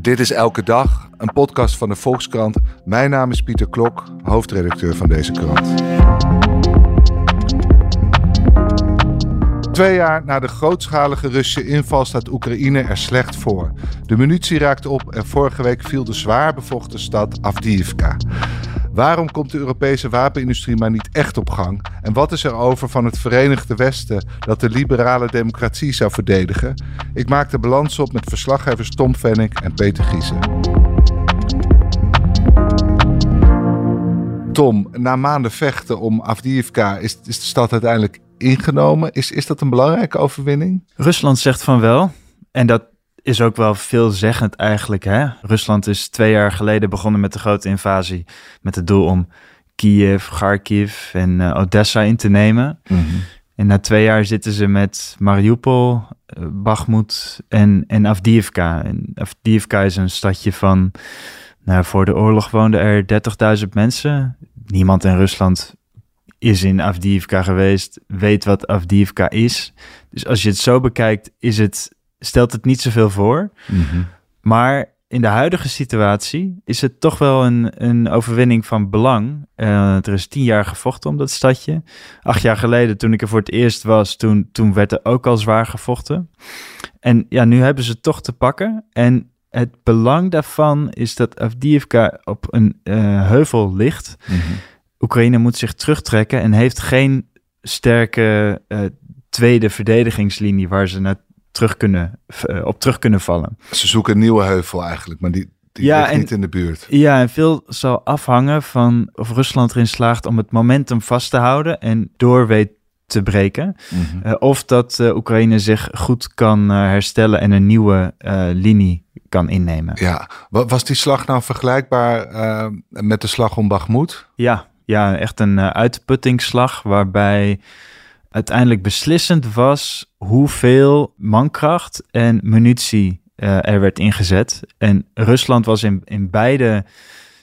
Dit is Elke Dag, een podcast van de Volkskrant. Mijn naam is Pieter Klok, hoofdredacteur van deze krant. Twee jaar na de grootschalige Russische inval staat Oekraïne er slecht voor. De munitie raakt op en vorige week viel de zwaar bevochten stad Avdiivka. Waarom komt de Europese wapenindustrie maar niet echt op gang? En wat is er over van het Verenigde Westen dat de liberale democratie zou verdedigen? Ik maak de balans op met verslaggevers Tom Vennik en Peter Giesen. Tom, na maanden vechten om Avdiivka is, is de stad uiteindelijk ingenomen. Is, is dat een belangrijke overwinning? Rusland zegt van wel. En dat is ook wel veelzeggend eigenlijk. Hè? Rusland is twee jaar geleden begonnen met de grote invasie. Met het doel om Kiev, Kharkiv en uh, Odessa in te nemen. Mhm. En na twee jaar zitten ze met Mariupol, uh, Bakhmut en, en Avdiivka. En Avdiivka is een stadje van... Nou, voor de oorlog woonden er 30.000 mensen. Niemand in Rusland is in Avdiivka geweest, weet wat Avdiivka is. Dus als je het zo bekijkt, is het stelt het niet zoveel voor. Mhm. Maar in de huidige situatie is het toch wel een, een overwinning van belang. Uh, er is tien jaar gevochten om dat stadje. Acht jaar geleden, toen ik er voor het eerst was, toen, toen werd er ook al zwaar gevochten. En ja, nu hebben ze het toch te pakken. En het belang daarvan is dat Avdiivka op een uh, heuvel ligt. Mhm. Oekraïne moet zich terugtrekken en heeft geen sterke uh, tweede verdedigingslinie waar ze naar terug kunnen, uh, op terug kunnen vallen. Ze zoeken een nieuwe heuvel eigenlijk, maar die, die Ja, ligt en- niet in de buurt. Ja, en veel zal afhangen van of Rusland erin slaagt om het momentum vast te houden en door weet te breken. Mhm. Uh, of dat uh, Oekraïne zich goed kan uh, herstellen en een nieuwe linie kan innemen. Ja, Wa- was die slag nou vergelijkbaar eh, met de slag om Bakhmut? Ja, ja echt een uitputtingsslag waarbij uiteindelijk beslissend was hoeveel mankracht en munitie uh, er werd ingezet. En Rusland was in, in beide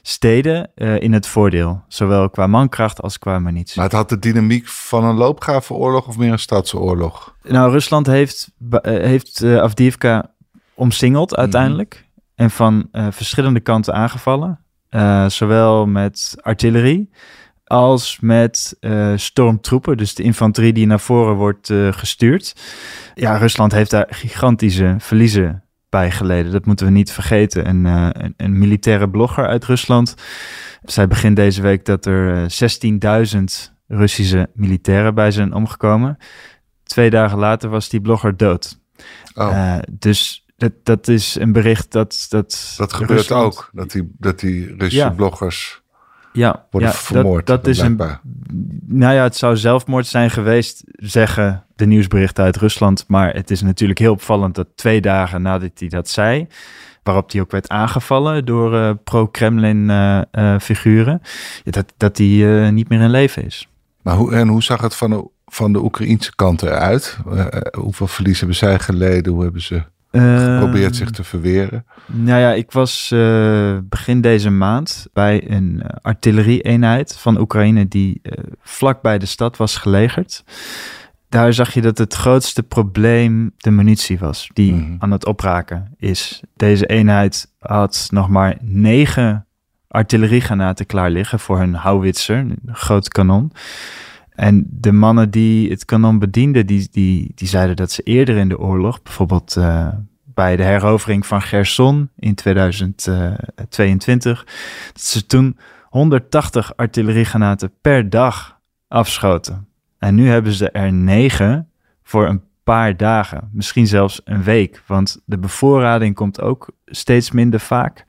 steden uh, in het voordeel, zowel qua mankracht als qua munitie. Maar het had de dynamiek van een loopgravenoorlog of meer een stadsoorlog? Nou, Rusland heeft, uh, heeft Avdiivka omsingeld uiteindelijk mm -hmm. en van verschillende kanten aangevallen. Zowel met artillerie als met uh, stormtroepen, dus de infanterie die naar voren wordt uh, gestuurd. Ja, Rusland heeft daar gigantische verliezen bij geleden. Dat moeten we niet vergeten. Een, uh, een, een militaire blogger uit Rusland zei begin deze week dat er 16.000 Russische militairen bij zijn omgekomen. Twee dagen later was die blogger dood. Oh. dus dat, dat is een bericht dat... Dat, dat gebeurt Rusland... ook, dat die, dat die Russische ja. bloggers ja, worden ja, vermoord. Dat, dat is een, nou ja, het zou zelfmoord zijn geweest, zeggen de nieuwsberichten uit Rusland. Maar het is natuurlijk heel opvallend dat twee dagen nadat hij dat zei, waarop hij ook werd aangevallen door uh, pro-Kremlin uh, uh, figuren, dat, dat hij niet meer in leven is. Maar hoe, en hoe zag het van de, van de Oekraïnse kant eruit? Hoeveel verlies hebben zij geleden? Hoe hebben ze geprobeerd zich te verweren? Nou ja, ik was uh, begin deze maand bij een uh, artillerie-eenheid van Oekraïne die uh, vlak bij de stad was gelegerd. Daar zag je dat het grootste probleem de munitie was, die Mhm. mm -hmm. aan het opraken is. Deze eenheid had nog maar negen artilleriegranaten klaar liggen voor hun houwitser, een groot kanon. En de mannen die het kanon bedienden, die, die, die zeiden dat ze eerder in de oorlog, bijvoorbeeld uh, bij de herovering van Gerson in 2022, dat ze toen 180 artilleriegranaten per dag afschoten. En nu hebben ze er negen voor een paar dagen, misschien zelfs een week, want de bevoorrading komt ook steeds minder vaak.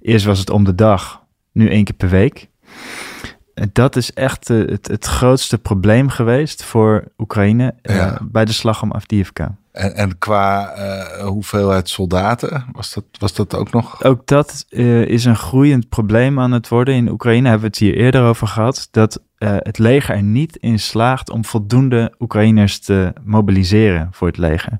Eerst was het om de dag, nu één keer per week dat is echt uh, het, het, grootste probleem geweest voor Oekraïne Ja. bij de slag om Avdiivka. En, en qua uh, hoeveelheid soldaten, was dat, was dat ook nog? Ook dat uh, is een groeiend probleem aan het worden. In Oekraïne hebben we het hier eerder over gehad. Dat uh, het leger er niet in slaagt om voldoende Oekraïners te mobiliseren voor het leger.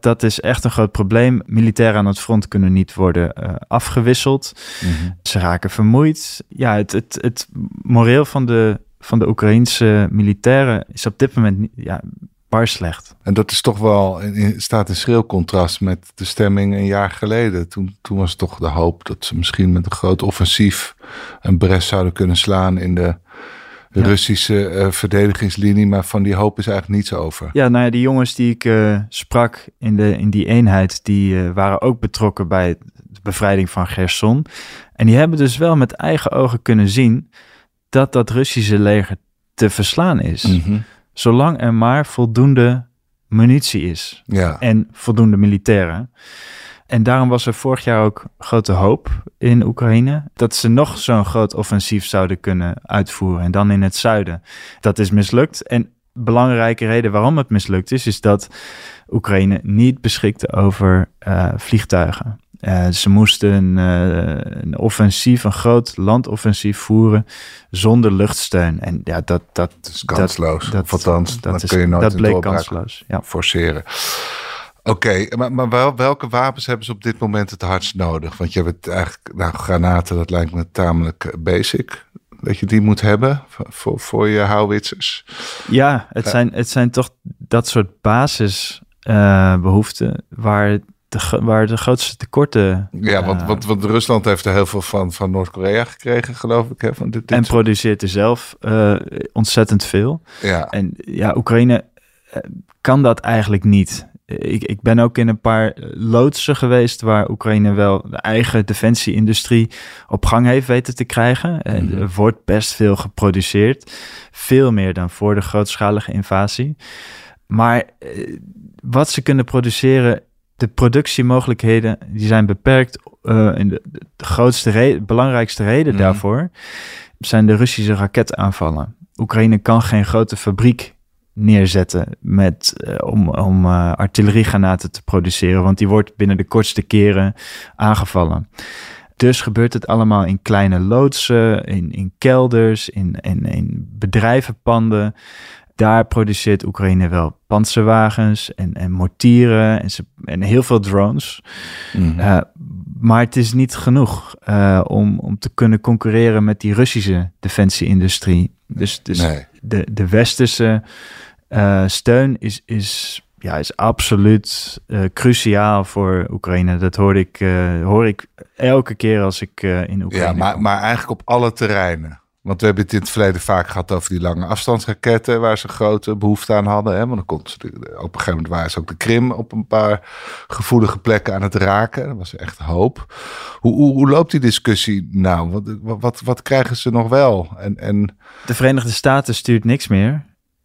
Dat is echt een groot probleem. Militairen aan het front kunnen niet worden uh, afgewisseld. Mhm. Ze raken vermoeid. Ja, het, het, het moreel van de, van de Oekraïnse militairen is op dit moment ja, bar slecht. En dat is toch wel, in, staat in schril contrast met de stemming een jaar geleden. Toen, toen was toch de hoop dat ze misschien met een groot offensief een bres zouden kunnen slaan in de Russische uh, verdedigingslinie. Maar van die hoop is eigenlijk niets over. Ja, nou ja, die jongens die ik uh, sprak in, de, in die eenheid, die uh, waren ook betrokken bij de bevrijding van Gerson. En die hebben dus wel met eigen ogen kunnen zien dat dat Russische leger te verslaan is. Mm -hmm. Zolang er maar voldoende munitie is. Ja. En voldoende militairen. En daarom was er vorig jaar ook grote hoop in Oekraïne dat ze nog zo'n groot offensief zouden kunnen uitvoeren. En dan in het zuiden. Dat is mislukt. En belangrijke reden waarom het mislukt is, is dat Oekraïne niet beschikte over uh, vliegtuigen. Uh, ze moesten uh, een offensief, een groot landoffensief voeren zonder luchtsteun. En ja, dat, dat, dat is kansloos. Dat, dat, althans, dat, dat is, kun je nooit dat bleek kansloos. Ja. Forceren. Oké, okay, maar, maar wel, welke wapens hebben ze op dit moment het hardst nodig? Want je hebt het eigenlijk, nou, granaten, dat lijkt me tamelijk basic. Dat je die moet hebben voor, voor je houwitsers. Ja, het, zijn, het zijn toch dat soort basisbehoeften uh, waar de, waar de grootste tekorten. Ja, want, uh, want, want Rusland heeft er heel veel van, van Noord-Korea gekregen, geloof ik. Hè, van dit, dit en produceert er zelf uh, ontzettend veel. Ja. En ja, Oekraïne kan dat eigenlijk niet. Ik, ik ben ook in een paar loodsen geweest waar Oekraïne wel de eigen defensieindustrie op gang heeft weten te krijgen. En mm -hmm. er wordt best veel geproduceerd. Veel meer dan voor de grootschalige invasie. Maar wat ze kunnen produceren de productiemogelijkheden die zijn beperkt. Uh, en de, de grootste belangrijkste reden mm. daarvoor zijn de Russische raketaanvallen. Oekraïne kan geen grote fabriek neerzetten met, uh, om, om uh, artilleriegranaten te produceren, want die wordt binnen de kortste keren aangevallen. Dus gebeurt het allemaal in kleine loodsen, in, in kelders, in, in, in bedrijvenpanden daar produceert Oekraïne wel panzerwagens en, en mortieren en, ze, en heel veel drones. Mm -hmm. uh, maar het is niet genoeg uh, om, om te kunnen concurreren met die Russische defensieindustrie. Dus, dus nee. de, de westerse uh, steun is, is, ja, is absoluut cruciaal voor Oekraïne. Dat hoor ik, hoor ik elke keer als ik in Oekraïne Ja, maar, maar eigenlijk op alle terreinen. Want we hebben het in het verleden vaak gehad over die lange afstandsraketten, waar ze grote behoefte aan hadden. Hè? Want dan komt ze, op een gegeven moment waren ze ook de Krim op een paar gevoelige plekken aan het raken. Dat was echt hoop. Hoe, hoe, hoe loopt die discussie nou? Wat, wat, wat krijgen ze nog wel? En, en... De Verenigde Staten stuurt niks meer.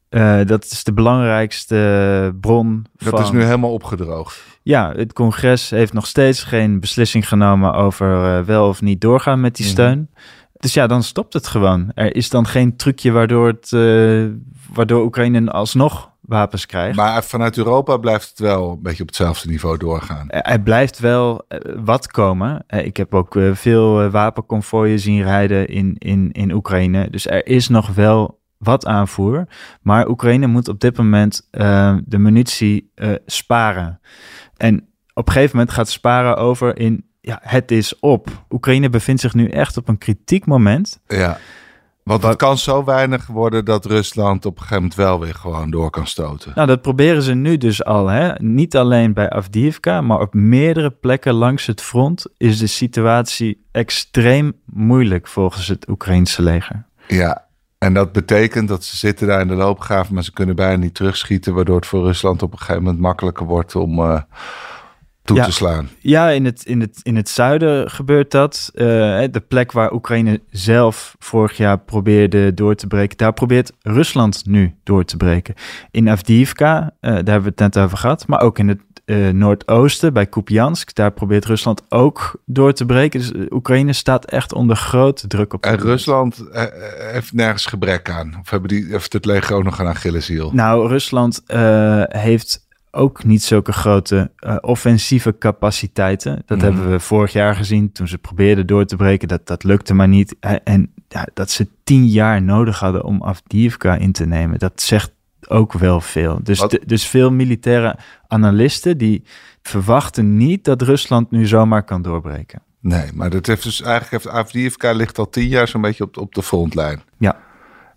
Uh, dat is de belangrijkste bron. Dat van... is nu helemaal opgedroogd. Ja, het congres heeft nog steeds geen beslissing genomen over uh, wel of niet doorgaan met die steun. Mm -hmm. Dus ja, dan stopt het gewoon. Er is dan geen trucje waardoor, het, uh, waardoor Oekraïne alsnog wapens krijgt. Maar vanuit Europa blijft het wel een beetje op hetzelfde niveau doorgaan. Er blijft wel wat komen. Ik heb ook veel wapenconvooien zien rijden in, in, in Oekraïne. Dus er is nog wel wat aanvoer. Maar Oekraïne moet op dit moment de munitie sparen. En op een gegeven moment gaat sparen over in ja, het is op. Oekraïne bevindt zich nu echt op een kritiek moment. Ja, want het kan zo weinig worden dat Rusland op een gegeven moment wel weer gewoon door kan stoten. Nou, dat proberen ze nu dus al. Hè? Niet alleen bij Avdiivka, maar op meerdere plekken langs het front is de situatie extreem moeilijk volgens het Oekraïnse leger. Ja, en dat betekent dat ze zitten daar in de loopgraven, maar ze kunnen bijna niet terugschieten, waardoor het voor Rusland op een gegeven moment makkelijker wordt om... Toe ja, te slaan. Ja, in het, in het, in het zuiden gebeurt dat. Uh, de plek waar Oekraïne zelf vorig jaar probeerde door te breken, daar probeert Rusland nu door te breken. In Avdiivka, uh, daar hebben we het net over gehad, maar ook in het uh, noordoosten, bij Kupiansk, daar probeert Rusland ook door te breken. Dus Oekraïne staat echt onder grote druk op. En Rusland heeft nergens gebrek aan? Of hebben die, heeft het leger ook nog een Achilleshiel? Nou, Rusland heeft ook niet zulke grote uh, offensieve capaciteiten. Dat mm. hebben we vorig jaar gezien toen ze probeerden door te breken. Dat, dat lukte maar niet. En ja, dat ze tien jaar nodig hadden om Afdiivka in te nemen. Dat zegt ook wel veel. Dus, de, dus veel militaire analisten die verwachten niet dat Rusland nu zomaar kan doorbreken. Nee, maar dat heeft dus eigenlijk heeft Avdiivka ligt al tien jaar zo'n beetje op, op de frontlijn. Ja.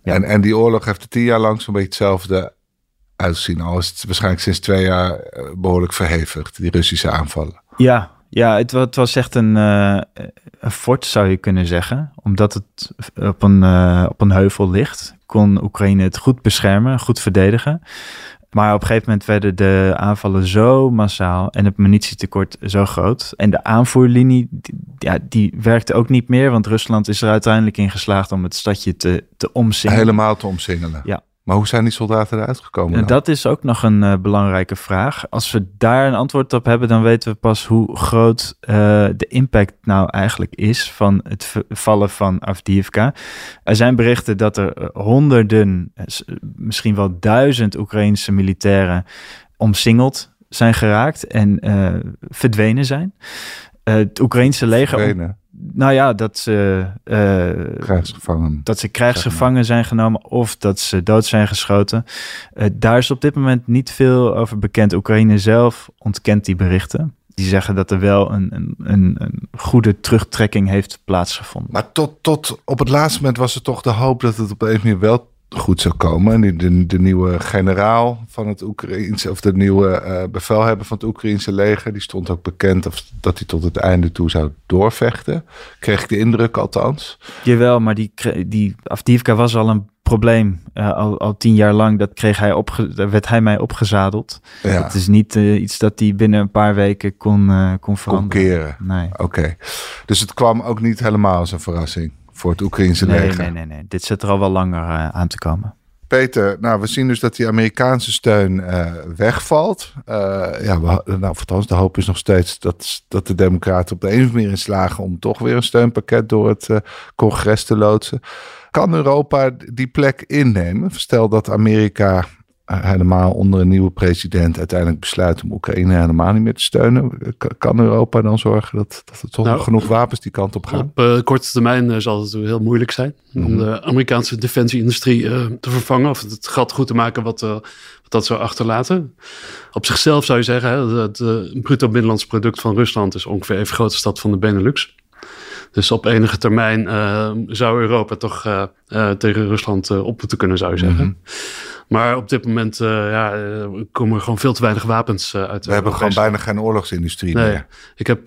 ja. En, en die oorlog heeft tien jaar lang zo'n beetje hetzelfde uitzien? Al is het waarschijnlijk sinds twee jaar eh, behoorlijk verhevigd, die Russische aanvallen. Ja, ja het, wa- het was echt een, eh, een fort, zou je kunnen zeggen. Omdat het op een, eh, op een heuvel ligt, kon Oekraïne het goed beschermen, goed verdedigen. Maar op een gegeven moment werden de aanvallen zo massaal en het munitietekort zo groot. En de aanvoerlinie, die, ja, die werkte ook niet meer, want Rusland is er uiteindelijk in geslaagd om het stadje te, te omsingelen. Helemaal te omsingelen. Ja. Maar hoe zijn die soldaten eruit gekomen? Dat is ook nog een eh, belangrijke vraag. Als we daar een antwoord op hebben, dan weten we pas hoe groot eh, de impact nou eigenlijk is van het vallen van Avdiivka. Er zijn berichten dat er eh, honderden, misschien wel duizend Oekraïnse militairen omsingeld zijn geraakt en eh, verdwenen zijn. Het Oekraïnse leger, Verdwenen, nou ja, dat ze eh, krijgsgevangen. dat ze krijgsgevangen zijn genomen of dat ze dood zijn geschoten. Eh, daar is op dit moment niet veel over bekend. Oekraïne zelf ontkent die berichten. Die zeggen dat er wel een, een, een, een goede terugtrekking heeft plaatsgevonden. Maar tot, tot op het laatste moment was er toch de hoop dat het op een manier wel goed zou komen. De, de nieuwe generaal van het Oekraïense, of de nieuwe eh, bevelhebber van het Oekraïense leger, die stond ook bekend of, dat hij tot het einde toe zou doorvechten. Kreeg ik de indruk althans. Jawel, maar die, die Avdiivka was al een probleem. Eh, al, al tien jaar lang, dat kreeg hij opge, werd hij mij opgezadeld. Ja, Het is niet eh, iets dat hij binnen een paar weken kon, kon kon veranderen. keren. Nee. Oké. Dus het kwam ook niet helemaal als een verrassing voor het Oekraïense Nee, leger. nee, nee, nee. Dit zit er al wel langer eh, aan te komen. Peter, nou, we zien dus dat die Amerikaanse steun eh, wegvalt. Eh, ja, we, nou, althans, de hoop is nog steeds dat, dat de Democraten op de een of andere manier in slagen om toch weer een steunpakket door het congres te loodsen. Kan Europa die plek innemen? Stel dat Amerika helemaal onder een nieuwe president uiteindelijk besluit om Oekraïne helemaal niet meer te steunen. Kan Europa dan zorgen dat, dat er toch Nou, genoeg wapens die kant op gaan? Op eh, korte termijn eh, zal het heel moeilijk zijn om Mhm. de Amerikaanse defensieindustrie eh, te vervangen of het gat goed te maken wat, eh, wat dat zou achterlaten. Op zichzelf zou je zeggen, hè, dat het bruto binnenlands product van Rusland is ongeveer even groot als dat van de Benelux. Dus op enige termijn eh, zou Europa toch eh, eh, tegen Rusland eh, op moeten kunnen, zou je zeggen. Mhm. Maar op dit moment eh, ja, eh, komen er gewoon veel te weinig wapens eh, uit. We hebben gewoon bijna geen oorlogsindustrie Nee. meer. Ik heb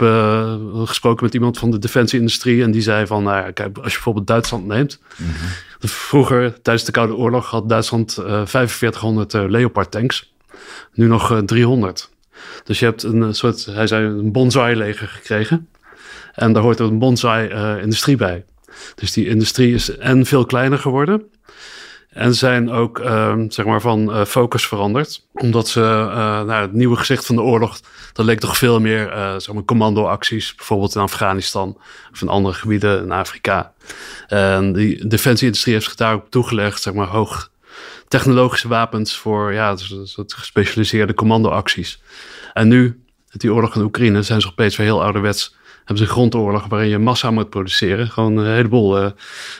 gesproken met iemand van de defensieindustrie en die zei van, nou ja, kijk, als je bijvoorbeeld Duitsland neemt. Vroeger, tijdens de Koude Oorlog, had Duitsland eh 4500 eh, Leopard tanks. Nu nog eh, 300. Dus je hebt een soort, hij zei, een bonsai-leger gekregen. En daar hoort een bonsai-industrie bij. Dus die industrie is en veel kleiner geworden. En zijn ook ehm, zeg maar van eh, focus veranderd. Omdat ze nou, het nieuwe gezicht van de oorlog. Dat leek toch veel meer eh zeg maar commandoacties. Bijvoorbeeld in Afghanistan of in andere gebieden in Afrika. En die defensieindustrie heeft zich daarop toegelegd. Zeg maar hoog technologische wapens voor ja, dus een soort gespecialiseerde commandoacties. En nu, met die oorlog in Oekraïne, zijn ze opeens weer heel ouderwets. Hebben ze een grondoorlog waarin je massa moet produceren. Gewoon een heleboel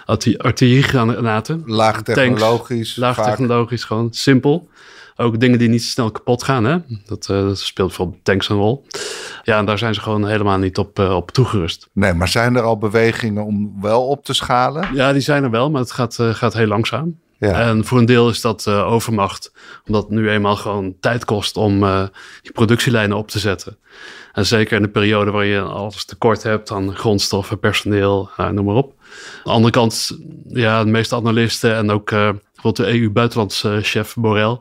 arti- artilleriegranaten. Laag technologisch. Laag vaak. technologisch, gewoon simpel. Ook dingen die niet snel kapot gaan. Hè? Dat, eh, dat speelt bijvoorbeeld tanks een rol. Ja, en daar zijn ze gewoon helemaal niet op, eh, op toegerust. Nee, maar zijn er al bewegingen om wel op te schalen? Ja, die zijn er wel, maar het gaat, gaat heel langzaam. Ja. En voor een deel is dat eh, overmacht, omdat het nu eenmaal gewoon tijd kost om eh, die productielijnen op te zetten. En zeker in de periode waarin je alles tekort hebt aan grondstoffen, personeel, nou, noem maar op. Aan de andere kant, ja, de meeste analisten en ook bijvoorbeeld de EU-buitenlandschef Borrell,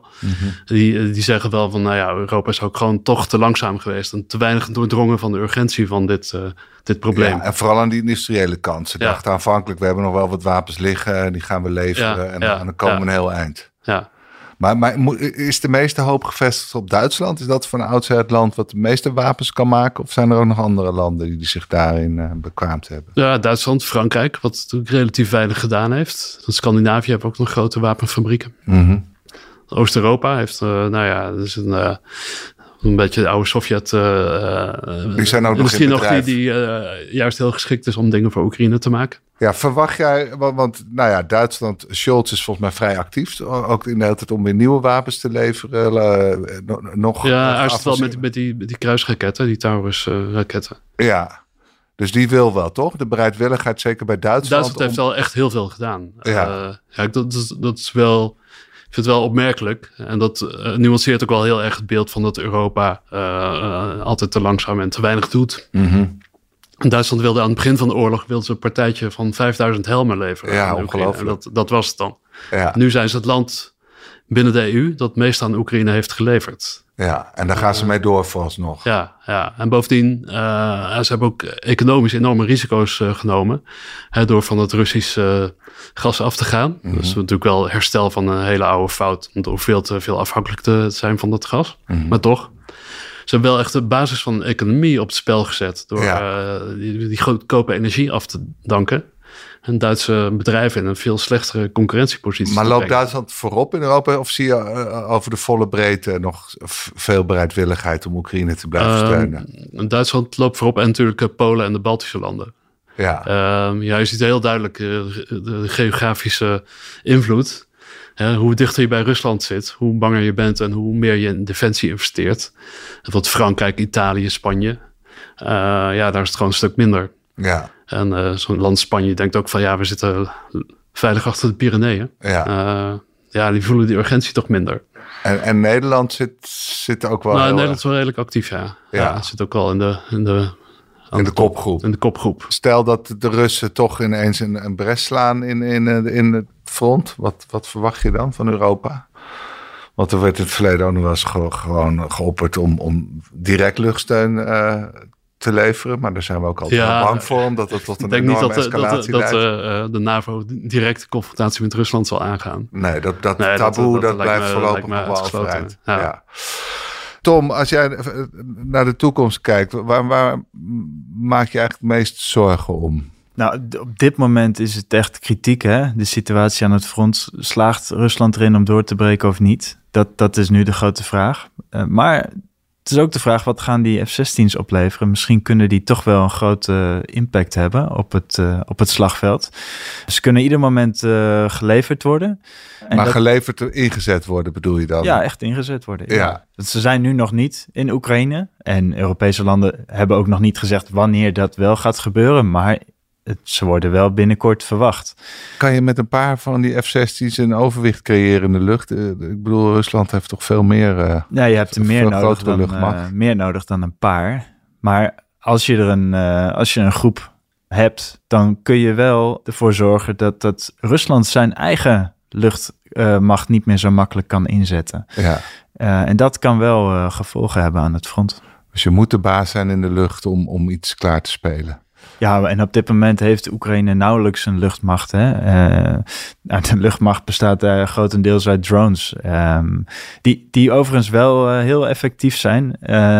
die, die zeggen wel van, nou ja, Europa is ook gewoon toch te langzaam geweest en te weinig doordrongen van de urgentie van dit, eh, dit probleem. Ja, en vooral aan die industriële kant. Ze Ja. dachten aanvankelijk, we hebben nog wel wat wapens liggen en die gaan we leveren. Ja, en, dan komen een heel eind. ja. Maar, maar is de meeste hoop gevestigd op Duitsland? Is dat van oudsher het land wat de meeste wapens kan maken? Of zijn er ook nog andere landen die zich daarin eh, bekwaamd hebben? Ja, Duitsland, Frankrijk, wat natuurlijk relatief weinig gedaan heeft. Scandinavië heeft ook nog grote wapenfabrieken. Mhm. Oost-Europa heeft, eh, nou ja, dat is een, eh, een beetje de oude Sovjet. eh, eh, Die zijn ook nog die, die eh, juist heel geschikt is om dingen voor Oekraïne te maken. Ja, verwacht jij, want, want nou ja, Duitsland, Scholz is volgens mij vrij actief. Ook in de hele tijd om weer nieuwe wapens te leveren. no- nog Ja, het wel met, met, die, met die kruisraketten, die Taurus-raketten. Ja, dus die wil wel, toch? De bereidwilligheid, zeker bij Duitsland. Duitsland heeft wel echt heel veel gedaan. Ja. Ja, dat, is, dat is wel Ik vind het wel opmerkelijk. En dat uh, nuanceert ook wel heel erg het beeld van dat Europa uh, altijd te langzaam en te weinig doet. Mm Duitsland wilde aan het begin van de oorlog wilde ze een partijtje van 5000 helmen leveren. Ja, ongelooflijk. Dat, dat was het dan. Ja. Nu zijn ze het land binnen de EU dat meest aan Oekraïne heeft geleverd. Ja, en daar gaan ze mee door vooralsnog. Ja, ja. en bovendien, uh, ze hebben ook economisch enorme risico's uh, genomen. Hè, door van het Russische uh, gas af te gaan. Mhm. Dat is natuurlijk wel herstel van een hele oude fout. Om door veel te veel afhankelijk te zijn van dat gas. Mhm. Maar toch, ze hebben wel echt de basis van de economie op het spel gezet. Door Ja. eh, die, die goedkope energie af te danken. En Duitse bedrijven in een veel slechtere concurrentiepositie Maar loopt. Duitsland voorop in Europa? Of zie je eh, over de volle breedte nog veel bereidwilligheid om Oekraïne te blijven Ehm, steunen? Duitsland loopt voorop en natuurlijk eh, Polen en de Baltische landen. Ja, Ehm, ja, je ziet heel duidelijk eh, de geografische invloed. Hè, hoe dichter je bij Rusland zit, hoe banger je bent en hoe meer je in defensie investeert. Wat Frankrijk, Italië, Spanje. ja, daar is het gewoon een stuk minder. ja, En eh, zo'n land Spanje denkt ook van ja, we zitten veilig achter de Pyreneeën. ja. Eh, ja, die voelen die urgentie toch minder. En, en Nederland zit, zit ook wel heel Nederland is wel redelijk actief, ja. Ja. zit ook wel in de, in de, in de kopgroep. in de kopgroep. Stel dat de Russen toch ineens een, een bres slaan in, in, eh, in het front. Wat, wat verwacht je dan van Europa? Want er werd in het verleden ook nog wel eens ge- gewoon geopperd om, om direct luchtsteun eh, te leveren. Maar daar zijn we ook altijd Ja, bang voor, omdat het tot Ik een denk niet enorme dat, de- dat, escalatie de- dat leidt. eh, eh, de NAVO direct confrontatie met Rusland zal aangaan. Nee, dat, dat Nee, dat- taboe, dat, dat blijft me- voorlopig nog wel. Ja. Ja. Tom, als jij eh, naar de toekomst kijkt, waar, waar maak je eigenlijk het meest zorgen om? Nou, op dit moment is het echt kritiek, hè? De situatie aan het front. Slaagt Rusland erin om door te breken of niet? Dat, dat is nu de grote vraag. Eh, maar het is ook de vraag, wat gaan die F-16's opleveren? Misschien kunnen die toch wel een grote impact hebben op het, eh, op het slagveld. Ze kunnen ieder moment eh, geleverd worden. En maar dat- geleverd ingezet worden, bedoel je dan? ja, echt ingezet worden. Ja. Ze zijn nu nog niet in Oekraïne. En Europese landen hebben ook nog niet gezegd wanneer dat wel gaat gebeuren. Maar het, ze worden wel binnenkort verwacht. Kan je met een paar van die F-16's een overwicht creëren in de lucht? Eh, Ik bedoel, Rusland heeft toch veel meer... eh, Ja, je hebt er meer nodig, dan, luchtmacht. eh, meer nodig dan een paar. Maar als je er een, als je een groep hebt, dan kun je wel ervoor zorgen dat, dat Rusland zijn eigen luchtmacht niet meer zo makkelijk kan inzetten. ja. En dat kan wel gevolgen hebben aan het front. Dus je moet de baas zijn in de lucht om, om iets klaar te spelen. Ja, en op dit moment heeft Oekraïne nauwelijks een luchtmacht. Hè? Eh, nou, de luchtmacht bestaat uh, grotendeels uit drones. Um, die, die overigens wel uh, heel effectief zijn.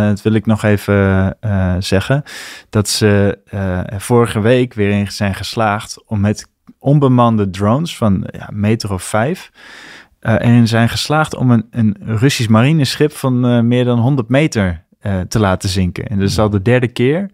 Dat wil ik nog even zeggen. Dat ze vorige week weer in zijn geslaagd om met onbemande drones van ja, meter of vijf. En zijn geslaagd om een, een Russisch marineschip van meer dan 100 meter te laten zinken. En dat is al de derde keer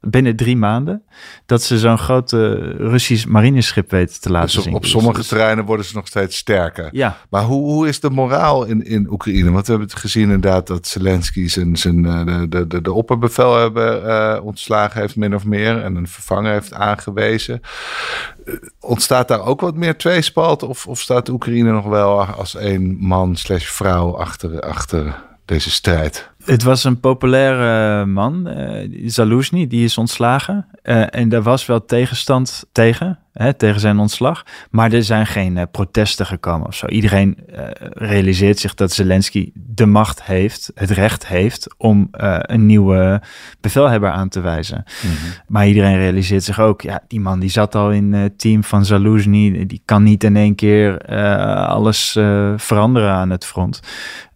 binnen drie maanden dat ze zo'n grote Russisch marineschip weten te laten dus op, zinken. op sommige dus, terreinen worden ze nog steeds sterker. Ja. Maar hoe, hoe is de moraal in, in Oekraïne? Want we hebben het gezien inderdaad dat Zelensky zijn, zijn, de, de, de, de opperbevelhebber uh, ontslagen heeft, min of meer, en een vervanger heeft aangewezen. Uh, ontstaat daar ook wat meer tweespalt? Of, of staat Oekraïne nog wel als één man slash vrouw achter, achter deze strijd? Het was een populaire man, uh, Zaluzny, die is ontslagen. Uh, en daar was wel tegenstand tegen, hè, tegen zijn ontslag. Maar er zijn geen uh, protesten gekomen of zo. Iedereen realiseert zich dat Zelensky de macht heeft, het recht heeft om een nieuwe bevelhebber aan te wijzen. Mm-hmm. Maar iedereen realiseert zich ook, ja, die man die zat al in het team van Zaluzny. Die kan niet in één keer alles veranderen aan het front.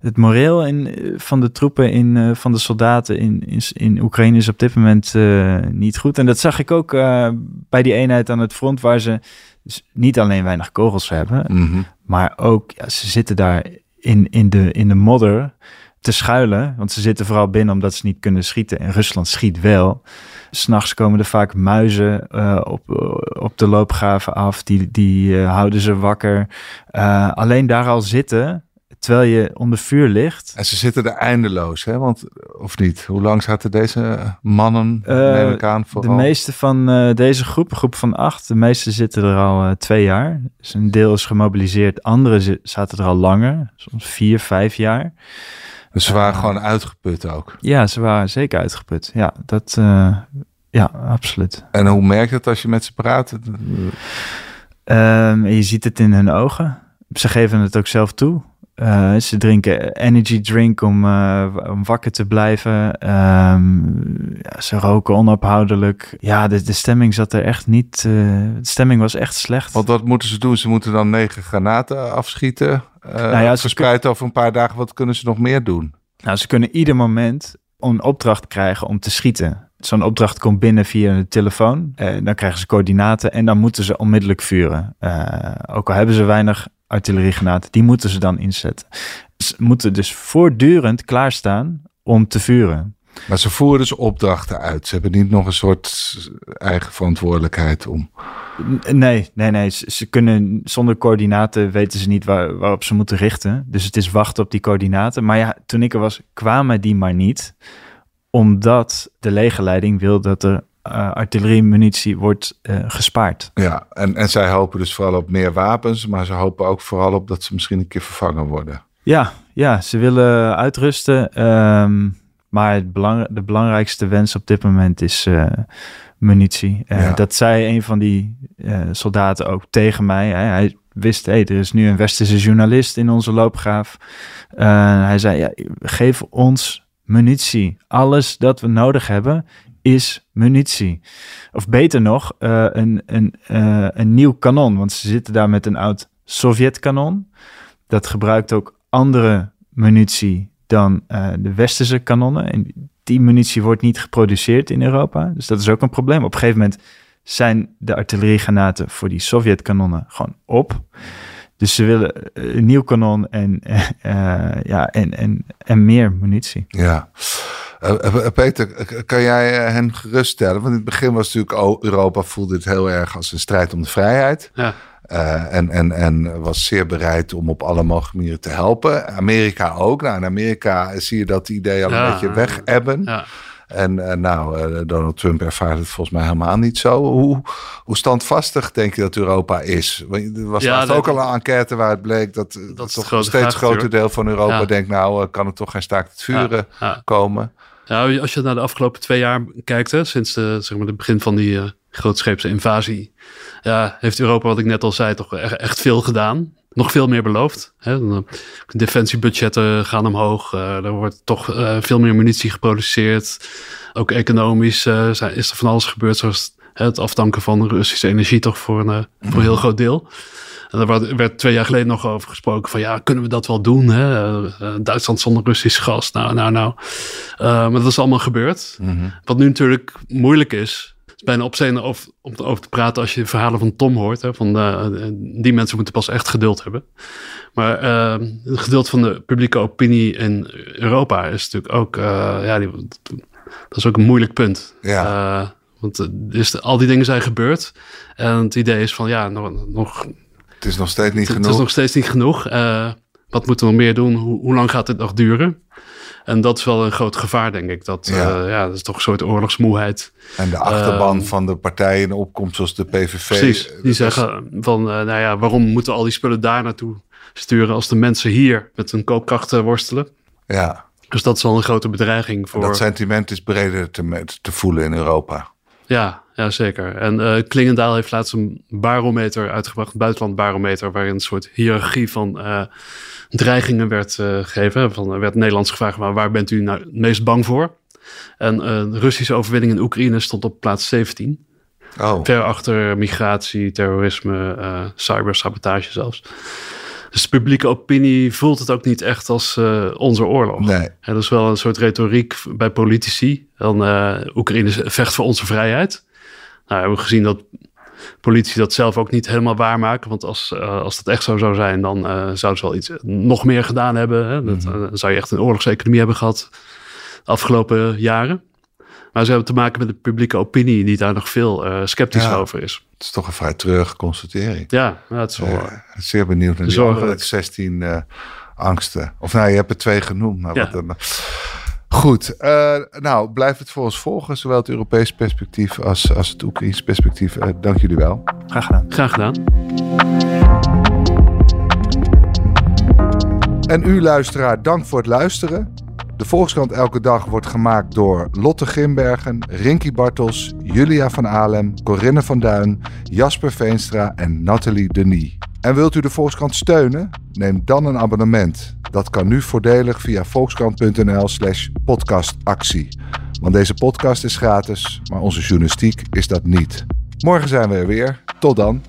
Het moreel in, van de troepen in in, uh, van de soldaten in, in, in, Oekraïne is op dit moment uh, niet goed. En dat zag ik ook uh, bij die eenheid aan het front, waar ze dus niet alleen weinig kogels hebben, mm-hmm. maar ook ja, ze zitten daar in, in, de, in de modder te schuilen. Want ze zitten vooral binnen omdat ze niet kunnen schieten. En Rusland schiet wel. S'nachts komen er vaak muizen uh, op, op de loopgraven af. Die, die uh, houden ze wakker. Uh, alleen daar al zitten terwijl je onder vuur ligt. En ze zitten er eindeloos, hè? Want, of niet? Hoe lang zaten deze mannen, Uh, neem ik aan, De vooral? meeste van eh, deze groep, een groep van acht, de meeste zitten er al eh, twee jaar. Dus een deel is gemobiliseerd, anderen zaten er al langer, soms vier, vijf jaar. Dus ze waren gewoon uitgeput ook. Ja, ze waren zeker uitgeput. Ja, dat, ja, absoluut. En hoe merk je het als je met ze praat? Ehm, je ziet het in hun ogen. Ze geven het ook zelf toe. Eh, ze drinken energy drink om, eh, om wakker te blijven. Ehm, ja, ze roken onophoudelijk. Ja, de, de stemming zat er echt niet. eh, de stemming was echt slecht. Want wat moeten ze doen? Ze moeten dan negen granaten afschieten. Nou ja, verspreid over een paar dagen. Wat kunnen ze nog meer doen? Nou, ze kunnen ieder moment een opdracht krijgen om te schieten. Zo'n opdracht komt binnen via de telefoon. Dan krijgen ze coördinaten en dan moeten ze onmiddellijk vuren. Ook al hebben ze weinig artilleriegranaten, die moeten ze dan inzetten. Ze moeten dus voortdurend klaarstaan om te vuren. Maar ze voeren dus opdrachten uit. Ze hebben niet nog een soort eigen verantwoordelijkheid om. Nee, nee, nee. Ze, ze kunnen zonder coördinaten weten ze niet waar, waarop ze moeten richten. Dus het is wachten op die coördinaten. Maar ja, toen ik er was, kwamen die maar niet. Omdat de legerleiding wil dat er uh, artilleriemunitie wordt uh, gespaard. Ja, en, en zij hopen dus vooral op meer wapens. Maar ze hopen ook vooral op dat ze misschien een keer vervangen worden. Ja, ja ze willen uitrusten. Um, maar het belang, de belangrijkste wens op dit moment is uh, munitie. Ja. Dat zei een van die soldaten ook tegen mij. Hè. Hij wist, hey, er is nu een westerse journalist in onze loopgraaf. hij zei, ja, geef ons munitie. Alles dat we nodig hebben is munitie. Of beter nog, een, een, een nieuw kanon. Want ze zitten daar met een oud Sovjet-kanon. Dat gebruikt ook andere munitie dan uh, de westerse kanonnen. En die munitie wordt niet geproduceerd in Europa. Dus dat is ook een probleem. Op een gegeven moment zijn de artilleriegranaten voor die Sovjet-kanonnen gewoon op. Dus ze willen een nieuw kanon en, ja, en, en, en meer munitie. Ja. Uh, Peter, kan jij hen geruststellen? Want in het begin was natuurlijk Europa voelde het heel erg als een strijd om de vrijheid. Ja. Uh, en, en, en was zeer bereid om op alle mogelijke manieren te helpen. Amerika ook. Nou, in Amerika zie je dat idee al ja, een beetje weg hebben. Ja. En uh, nou, uh, Donald Trump ervaart het volgens mij helemaal niet zo. Hoe, hoe standvastig denk je dat Europa is? Er was ja, ook al een enquête waar het bleek dat, dat, dat toch een steeds groter deel van Europa ja. denkt... nou, kan er toch geen staakt het vuren komen? Ja, als je naar de afgelopen twee jaar kijkt, hè, sinds de, zeg maar, het begin van die uh, grootscheepse invasie, ja, heeft Europa, wat ik net al zei, toch echt, echt veel gedaan. Nog veel meer beloofd. Hè. De defensiebudgetten gaan omhoog. Uh, er wordt toch veel meer munitie geproduceerd. Ook economisch is er van alles gebeurd, zoals hè, het aftanken van Russische energie toch voor een, voor een heel groot deel. En daar werd twee jaar geleden nog over gesproken van ja, kunnen we dat wel doen? Hè? Uh, Duitsland zonder Russisch gas, nou, nou, nou. Uh, maar dat is allemaal gebeurd. Mhm. Mm -hmm. Wat nu natuurlijk moeilijk is, is bijna opzijde of, om over te praten als je verhalen van Tom hoort. Hè? Van uh, die mensen moeten pas echt geduld hebben. Maar het geduld van de publieke opinie in Europa is natuurlijk ook, ja, die, dat is ook een moeilijk punt. Ja. want is, al die dingen zijn gebeurd. En het idee is van ja, nog, nog het is nog steeds niet het, genoeg. Het is nog steeds niet genoeg. Uh, wat moeten we nog meer doen? Hoe, hoe, lang gaat dit nog duren? En dat is wel een groot gevaar, denk ik. Dat, ja. Uh, ja, dat is toch een soort oorlogsmoeheid. En de achterban uh, van de partijen in opkomst zoals de PVV. Precies, die zeggen van, nou ja, waarom moeten al die spullen daar naartoe sturen... als de mensen hier met hun koopkracht worstelen? Ja. Dus dat is wel een grote bedreiging voor... En dat sentiment is breder te, te voelen in Europa. Ja, ja zeker. En uh, Klingendaal heeft laatst een barometer uitgebracht, een buitenlandbarometer, waarin een soort hiërarchie van uh, dreigingen werd uh, gegeven. Van, er werd Nederlands gevraagd, maar waar bent u nou het meest bang voor? En de Russische overwinning in Oekraïne stond op plaats 17. Oh. Ver achter migratie, terrorisme, cybersabotage zelfs. Dus de publieke opinie voelt het ook niet echt als uh, onze oorlog. Nee. En dat is wel een soort retoriek bij politici. Dan uh, Oekraïne vecht voor onze vrijheid. Nou, we hebben gezien dat politici dat zelf ook niet helemaal waarmaken. Want als, uh, als dat echt zo zou zijn, dan zouden ze wel iets nog meer gedaan hebben. Hè? Dat, Mhm. Dan zou je echt een oorlogseconomie hebben gehad de afgelopen jaren. Maar ze hebben te maken met de publieke opinie die daar nog veel uh, sceptisch Ja. over is. Het is toch een vrij treurige constatering. Ja, nou, het is wel... Zeer benieuwd naar die andere 16 eh, angsten. Of nou, je hebt er twee genoemd. Maar Ja. wat dan? Goed, eh, nou blijf het voor ons volgen, zowel het Europese perspectief als, als het Oekraïns perspectief. Eh, dank jullie wel. Graag gedaan. Graag gedaan. En u luisteraar, dank voor het luisteren. De Volkskrant Elke Dag wordt gemaakt door Lotte Grimbergen, Rinky Bartels, Julia van Alem, Corinne van Duin, Jasper Veenstra en Nathalie Denis. En wilt u de Volkskrant steunen? Neem dan een abonnement. Dat kan nu voordelig via volkskrant.nl slash podcastactie. Want deze podcast is gratis, maar onze journalistiek is dat niet. Morgen zijn we er weer. Tot dan.